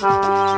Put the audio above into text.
Música